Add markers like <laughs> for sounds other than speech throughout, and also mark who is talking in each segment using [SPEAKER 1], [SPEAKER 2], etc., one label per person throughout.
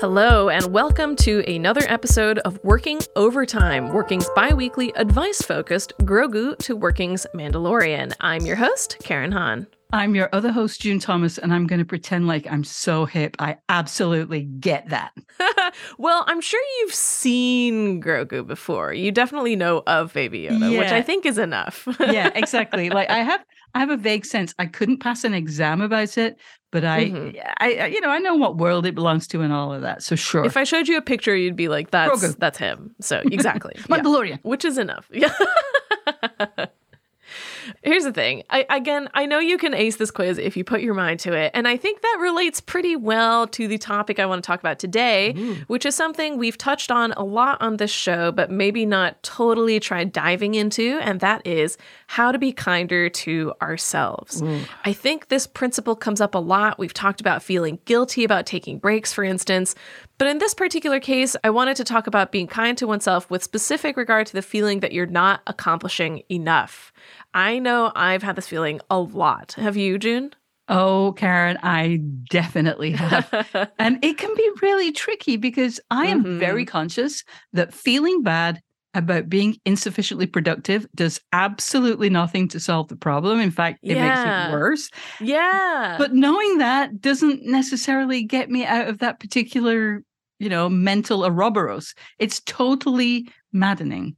[SPEAKER 1] Hello, and welcome to another episode of Working Overtime, Working's bi weekly advice focused Grogu to Working's Mandalorian. I'm your host, Karen Han.
[SPEAKER 2] I'm your other host, June Thomas, and I'm going to pretend like I'm so hip. I absolutely get that. <laughs>
[SPEAKER 1] well, I'm sure you've seen Grogu before. You definitely know of Baby Yoda,
[SPEAKER 2] Yeah.
[SPEAKER 1] which I think is enough.
[SPEAKER 2] yeah, exactly. <laughs> Like I have, I have a vague sense. I couldn't pass an exam about it, but I,
[SPEAKER 1] Mhm.
[SPEAKER 2] I, you know, I know what world it belongs to and all of that. So sure,
[SPEAKER 1] If I showed you a picture, you'd be like, "That's
[SPEAKER 2] Grogu.
[SPEAKER 1] that's him." So exactly, <laughs> Yeah.
[SPEAKER 2] Mandalorian.
[SPEAKER 1] which is enough. Yeah. Here's the thing. I again, I know you can ace this quiz if you put your mind to it, and I think that relates pretty well to the topic I want to talk about today, mm. which is something we've touched on a lot on this show, but maybe not totally tried diving into, and that is how to be kinder to ourselves. Mm. I think this principle comes up a lot. We've talked about feeling guilty about taking breaks, for instance. But in this particular case, I wanted to talk about being kind to oneself with specific regard to the feeling that you're not accomplishing enough. I know I've had this feeling a lot. Have you, June?
[SPEAKER 2] Oh, Karen, I definitely have. <laughs> and it can be really tricky because I am
[SPEAKER 1] Mhm.
[SPEAKER 2] very conscious that feeling bad about being insufficiently productive does absolutely nothing to solve the problem. In fact, it makes it worse.
[SPEAKER 1] yeah.
[SPEAKER 2] But knowing that doesn't necessarily get me out of that particular, you know, mental Ouroboros. It's totally maddening.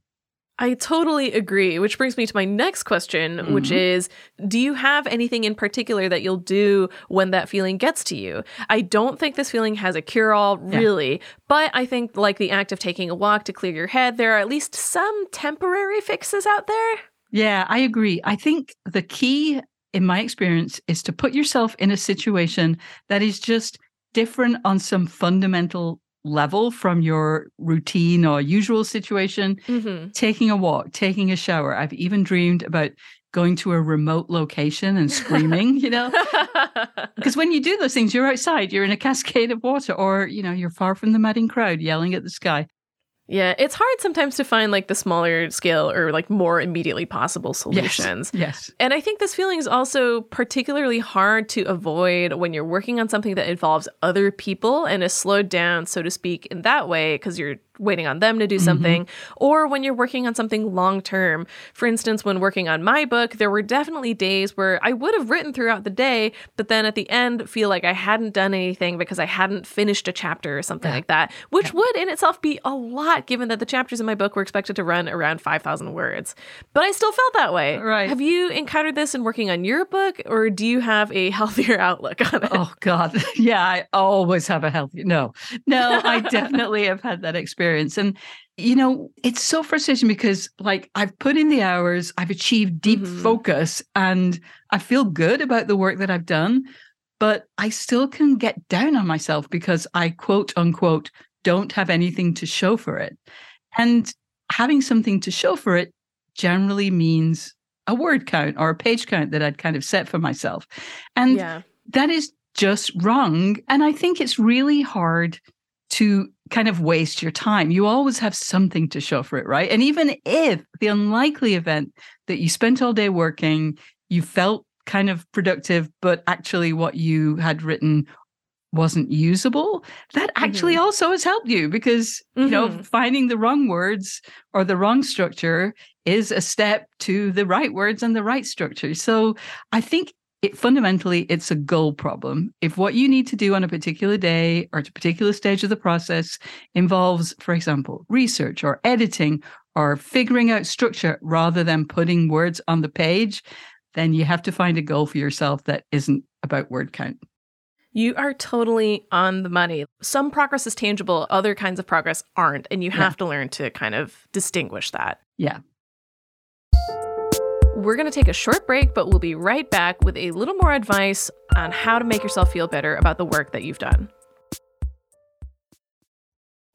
[SPEAKER 1] I totally agree, which brings me to my next question, which
[SPEAKER 2] Mhm.
[SPEAKER 1] is Do you have anything in particular that you'll do when that feeling gets to you? I don't think this feeling has a cure all,
[SPEAKER 2] Yeah.
[SPEAKER 1] really, but I think, like the act of taking a walk to clear your head, there are at least some temporary fixes out there.
[SPEAKER 2] Yeah, I agree. I think the key in my experience is to put yourself in a situation that is just different on some fundamental level from your routine or usual situation.
[SPEAKER 1] Mm-hmm.
[SPEAKER 2] Taking a walk, taking a shower. I've even dreamed about going to a remote location and screaming, you know? <laughs> Because when you do those things, you're outside, you're in a cascade of water, or, you know, you're far from the madding crowd yelling at the sky.
[SPEAKER 1] Yeah, it's hard sometimes to find like the smaller scale or like more immediately possible solutions.
[SPEAKER 2] Yes.
[SPEAKER 1] And I think this feeling is also particularly hard to avoid when you're working on something that involves other people and is slowed down, so to speak, in that way, because you're waiting on them to do mm-hmm. something, or when you're working on something long term. For instance, when working on my book, there were definitely days where I would have written throughout the day, but then at the end feel like I hadn't done anything because I hadn't finished a chapter or something
[SPEAKER 2] Yeah.
[SPEAKER 1] like that, which would in itself be a lot given that the chapters in my book were expected to run around 5,000 words. But I still felt that way.
[SPEAKER 2] Right.
[SPEAKER 1] Have you encountered this in working on your book, or do you have a <laughs> healthier outlook on it?
[SPEAKER 2] Oh God. <laughs> Yeah, I always have a healthy no. No, I definitely have had that experience. And you know, it's so frustrating because like I've put in the hours, I've achieved deep
[SPEAKER 1] Mhm.
[SPEAKER 2] focus and I feel good about the work that I've done, but I still can get down on myself because I quote unquote don't have anything to show for it. And having something to show for it generally means a word count or a page count that I'd kind of set for myself. And
[SPEAKER 1] yeah.
[SPEAKER 2] that is just wrong. And I think it's really hard to kind of waste your time. You always have something to show for it, right? And even if the unlikely event that you spent all day working, you felt kind of productive, but actually what you had written wasn't usable, that actually also has helped you because, you know,
[SPEAKER 1] Mhm.
[SPEAKER 2] finding the wrong words or the wrong structure is a step to the right words and the right structure. So I think it fundamentally it's a goal problem. If what you need to do on a particular day or at a particular stage of the process involves, for example, research or editing or figuring out structure rather than putting words on the page, then you have to find a goal for yourself that isn't about word count.
[SPEAKER 1] You are totally on the money. Some progress is tangible, other kinds of progress aren't. And you
[SPEAKER 2] Yeah.
[SPEAKER 1] have to learn to kind of distinguish that.
[SPEAKER 2] Yeah.
[SPEAKER 1] We're going to take a short break, but we'll be right back with a little more advice on how to make yourself feel better about the work that you've done.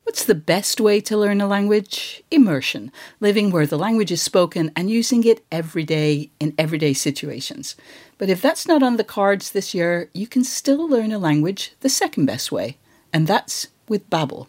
[SPEAKER 2] What's the best way to learn a language? Immersion, living where the language is spoken and using it every day in everyday situations. But if that's not on the cards this year, you can still learn a language the second best way, and that's with Babbel.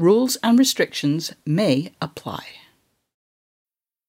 [SPEAKER 2] Rules and restrictions may apply.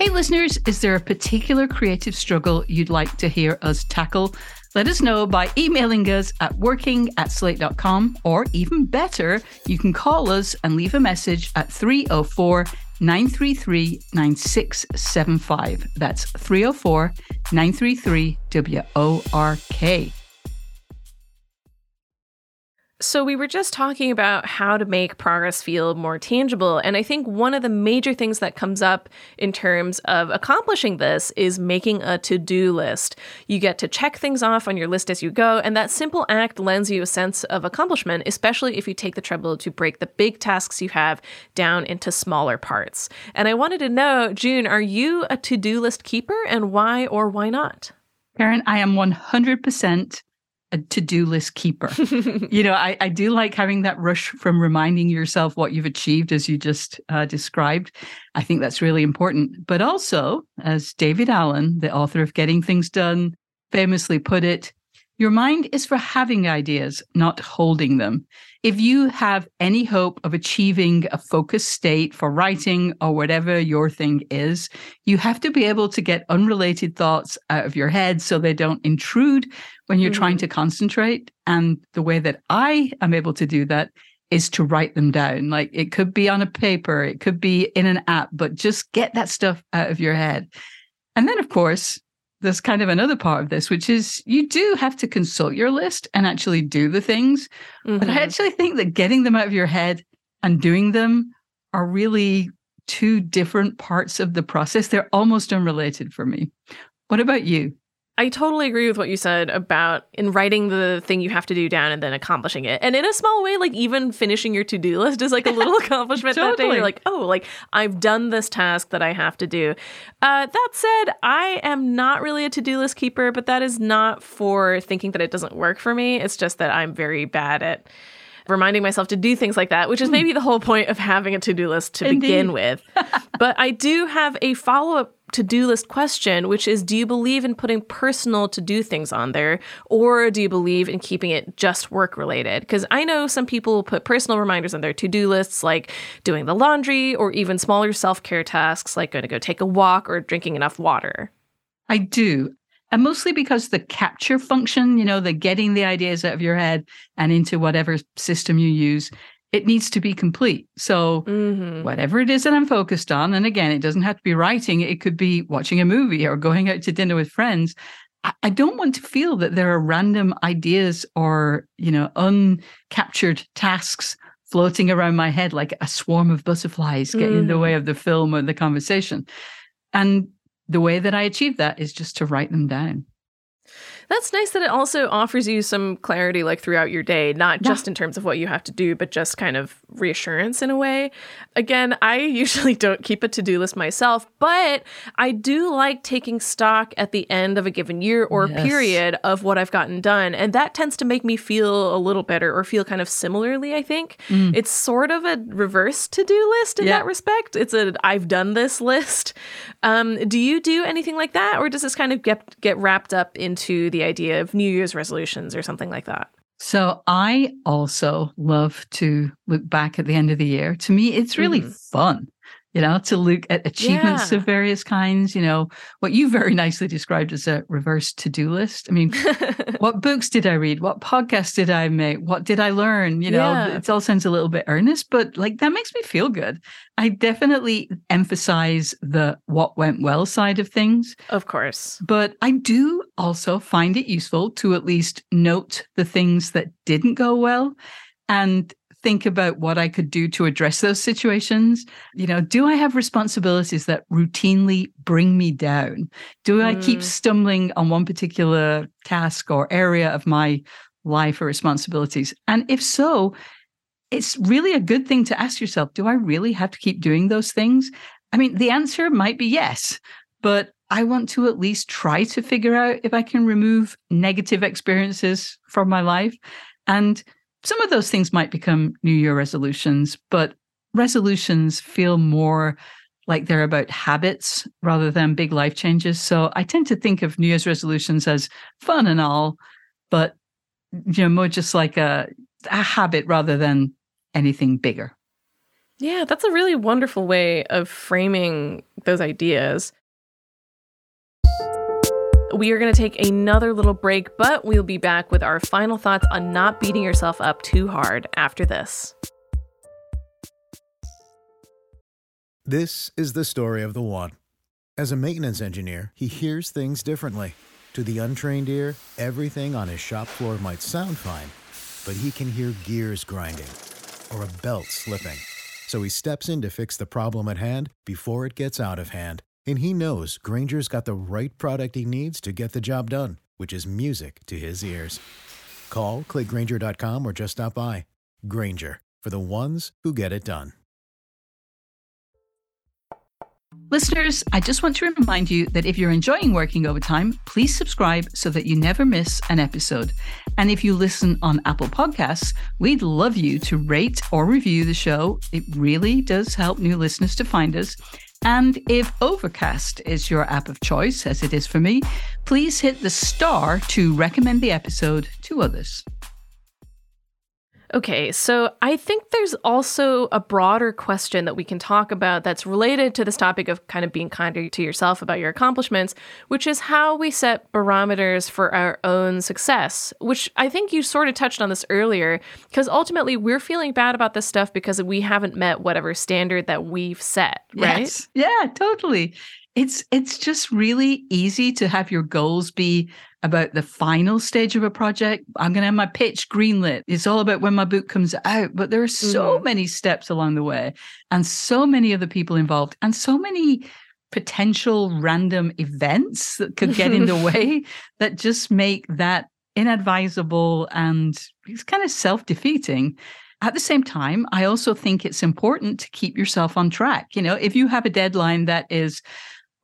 [SPEAKER 2] Hey, listeners, is there a particular creative struggle you'd like to hear us tackle? Let us know by emailing us at working at slate.com, or even better, you can call us and leave a message at 304 933 9675. That's 304 933 WORK.
[SPEAKER 1] So, we were just talking about how to make progress feel more tangible. And I think one of the major things that comes up in terms of accomplishing this is making a to do list. You get to check things off on your list as you go, and that simple act lends you a sense of accomplishment, especially if you take the trouble to break the big tasks you have down into smaller parts. And I wanted to know, June, are you a to do list keeper, and why or why not?
[SPEAKER 2] Karen, I am 100% a to-do list keeper. <laughs> you know, I, I do like having that rush from reminding yourself what you've achieved as you just uh, described. I think that's really important. But also, as David Allen, the author of Getting Things Done, famously put it, your mind is for having ideas, not holding them. If you have any hope of achieving a focused state for writing or whatever your thing is, you have to be able to get unrelated thoughts out of your head so they don't intrude when you're mm-hmm. trying to concentrate. And the way that I am able to do that is to write them down. Like it could be on a paper, it could be in an app, but just get that stuff out of your head. And then, of course, there's kind of another part of this, which is you do have to consult your list and actually do the things. Mm-hmm. But I mm-hmm. actually think that getting them out of your head and doing them are really two different parts of the process. They're almost unrelated for me. What about you?
[SPEAKER 1] I totally agree with what you said about in writing the thing you have to do down and then accomplishing it. And in a small way, like even finishing your to-do list is like a little <laughs> accomplishment totally. that day. You're like, oh, like I've done this task that I have to do. Uh, that said, I am not really a to-do list keeper, but that is not for thinking that it doesn't work for me. It's just that I'm very bad at reminding myself to do things like that, which is hmm. maybe the whole point of having a to do list to Indeed. begin with. but I do have a follow up to do list question, which is Do you believe in putting personal to do things on there, or do you believe in keeping it just work related? Because I know some people put personal reminders on their to do lists, like doing the laundry, or even smaller self care tasks, like going to go take a walk or drinking enough water.
[SPEAKER 2] I do. And mostly because the capture function, you know, the getting the ideas out of your head and into whatever system you use, it needs to be complete. So, mm-hmm. whatever it is that I'm focused on, and again, it doesn't have to be writing, it could be watching a movie or going out to dinner with friends. I don't want to feel that there are random ideas or, you know, uncaptured tasks floating around my head like a swarm of butterflies getting mm. in the mm. way of the film or the conversation. And the way that I achieve that is just to write them down.
[SPEAKER 1] That's nice that it also offers you some clarity like throughout your day, not just in terms of what you have to do, but just kind of reassurance in a way. Again, I <laughs> usually don't keep a to-do list myself, but I do like taking stock at the end of a given year or yes. period of what I've gotten done, and that tends to make me feel a little better or feel kind of similarly, I think. Mm. It's sort of a reverse to-do list in yeah. that respect. It's a I've done this list. Um, do you do anything like that or does this kind of get get wrapped up into the the idea of New Year's resolutions or something like that?
[SPEAKER 2] So I also love to look back at the end of the year. To me, it's really mm. fun you know, to look at achievements yeah. of various kinds, you know, what you very nicely described as a reverse to do list. I mean, <laughs> what books did I read? What podcasts did I make? What did I learn? You know, yeah. it all sounds a little bit earnest, but like that makes me feel good. I definitely emphasize the what went well side of things.
[SPEAKER 1] Of course.
[SPEAKER 2] But I do also find it useful to at least note the things that didn't go well and think about what I could do to address those situations. You know, do I have responsibilities that routinely bring me down? Do I keep mm. stumbling on one particular task or area of my life or responsibilities? And if so, it's really a good thing to ask yourself do I really have to keep doing those things? I mean, the answer might be yes, but I want to at least try to figure out if I can remove negative experiences from my life. And some of those things might become New Year resolutions, but resolutions feel more like they're about habits rather than big life changes. So I tend to think of New Year's resolutions as fun and all, but you know, more just like a, a habit rather than anything bigger.
[SPEAKER 1] Yeah, that's a really wonderful way of framing those ideas. We are going to take another little break, but we'll be back with our final thoughts on not beating yourself up too hard after this.
[SPEAKER 3] This is the story of the one. As a maintenance engineer, he hears things differently. To the untrained ear, everything on his shop floor might sound fine, but he can hear gears grinding or a belt slipping. So he steps in to fix the problem at hand before it gets out of hand and he knows Grainger's got the right product he needs to get the job done, which is music to his ears. Call, clickgrainger.com, or just stop by. Granger, for the ones who get it done.
[SPEAKER 2] Listeners, I just want to remind you that if you're enjoying working overtime, please subscribe so that you never miss an episode. And if you listen on Apple Podcasts, we'd love you to rate or review the show. It really does help new listeners to find us. And if Overcast is your app of choice, as it is for me, please hit the star to recommend the episode to others.
[SPEAKER 1] Okay, so I think there's also a broader question that we can talk about that's related to this topic of kind of being kinder to yourself about your accomplishments, which is how we set barometers for our own success, which I think you sort of touched on this earlier, because ultimately we're feeling bad about this stuff because we haven't met whatever standard that we've set, right? Yes.
[SPEAKER 2] Yeah, totally it's it's just really easy to have your goals be about the final stage of a project. I'm going to have my pitch greenlit. It's all about when my book comes out. But there are so mm-hmm. many steps along the way and so many other people involved and so many potential random events that could get in the <laughs> way that just make that inadvisable and it's kind of self defeating. At the same time, I also think it's important to keep yourself on track. You know, if you have a deadline that is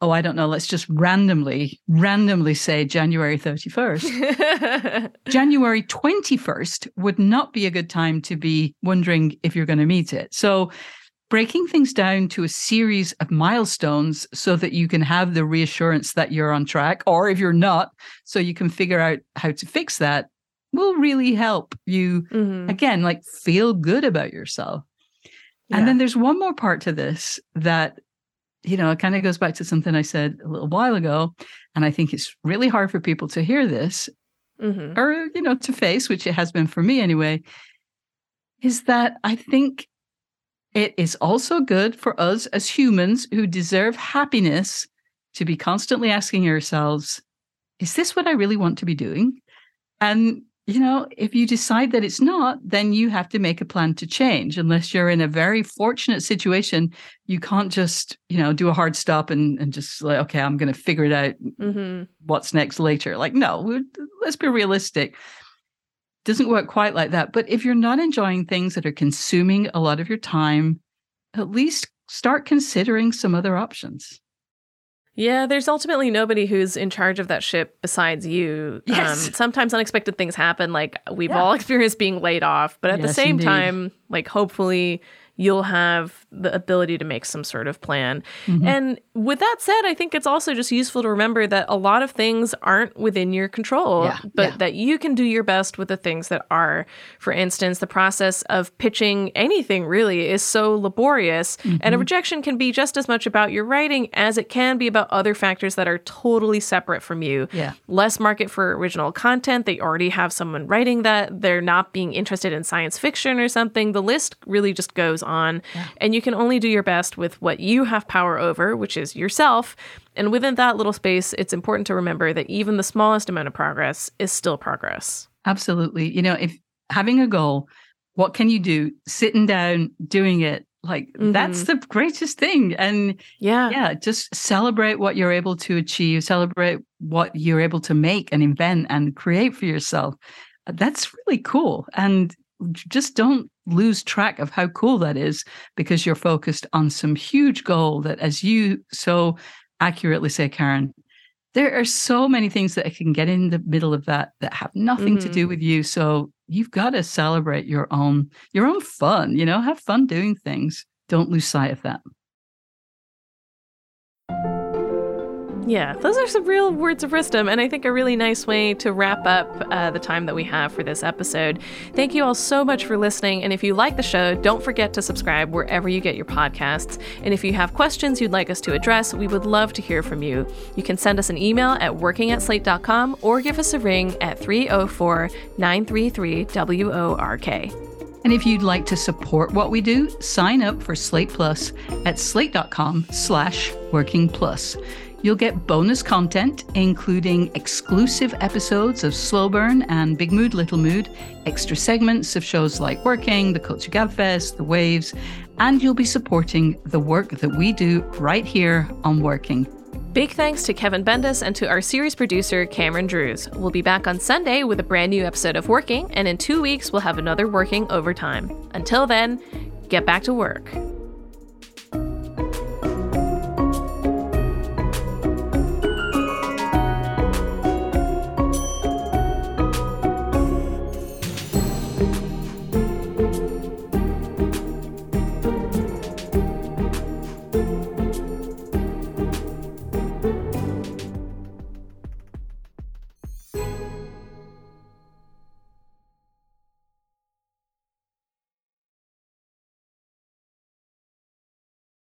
[SPEAKER 2] oh, I don't know, let's just randomly, randomly say January 31st. <laughs> January 21st would not be a good time to be wondering if you're going to meet it. So, breaking things down to a series of milestones so that you can have the reassurance that you're on track, or if you're not, so you can figure out how to fix that will really help you, mm-hmm. again, like feel good about yourself. Yeah. And then there's one more part to this that you know, it kind of goes back to something I said a little while ago. And I think it's really hard for people to hear this mm-hmm. or, you know, to face, which it has been for me anyway, is that I think it is also good for us as humans who deserve happiness to be constantly asking ourselves, is this what I really want to be doing? And you know, if you decide that it's not, then you have to make a plan to change. Unless you're in a very fortunate situation, you can't just, you know, do a hard stop and, and just like, okay, I'm going to figure it out mm-hmm. what's next later. Like, no, let's be realistic. Doesn't work quite like that. But if you're not enjoying things that are consuming a lot of your time, at least start considering some other options.
[SPEAKER 1] Yeah, there's ultimately nobody who's in charge of that ship besides you.
[SPEAKER 2] Yes.
[SPEAKER 1] Um, <laughs> sometimes unexpected things happen, like we've yeah. all <laughs> experienced being laid off, but at yes, the same indeed. time, like hopefully you'll have the ability to make some sort of plan. Mm-hmm. And with that said, I think it's also just useful to remember that a lot of things aren't within your control, yeah, but yeah. that you can do your best with the things that are. For instance, the process of pitching anything really is so laborious, mm-hmm. and a rejection can be just as much about your writing as it can be about other factors that are totally separate from you.
[SPEAKER 2] Yeah.
[SPEAKER 1] Less market for original content, they already have someone writing that, they're not being interested in science fiction or something. The list really just goes on. Yeah. And you can only do your best with what you have power over, which is yourself. And within that little space, it's important to remember that even the smallest amount of progress is still progress.
[SPEAKER 2] Absolutely. You know, if having a goal, what can you do? Sitting down, doing it, like mm-hmm. that's the greatest thing. And
[SPEAKER 1] yeah,
[SPEAKER 2] yeah, just celebrate what you're able to achieve, celebrate what you're able to make and invent and create for yourself. That's really cool. And just don't lose track of how cool that is because you're focused on some huge goal that, as you so accurately say, Karen, there are so many things that can get in the middle of that that have nothing mm-hmm. to do mm-hmm. with you. So you've got to celebrate your own your own fun. You know, have fun doing things. Don't lose sight of that.
[SPEAKER 1] Yeah, those are some real words of wisdom, and I think a really nice way to wrap up uh, the time that we have for this episode. Thank you all so much for listening, and if you like the show, don't forget to subscribe wherever you get your podcasts. And if you have questions you'd like us to address, we would love to hear from you. You can send us an email at working at slate.com or give us a ring at 304 933 WORK.
[SPEAKER 2] And if you'd like to support what we do, sign up for Slate Plus at slate.com slash working plus. You'll get bonus content, including exclusive episodes of Slow Burn and Big Mood, Little Mood, extra segments of shows like Working, the Culture Gabfest, The Waves, and you'll be supporting the work that we do right here on Working.
[SPEAKER 1] Big thanks to Kevin Bendis and to our series producer, Cameron Drews. We'll be back on Sunday with a brand new episode of Working, and in two weeks, we'll have another Working Overtime. Until then, get back to work.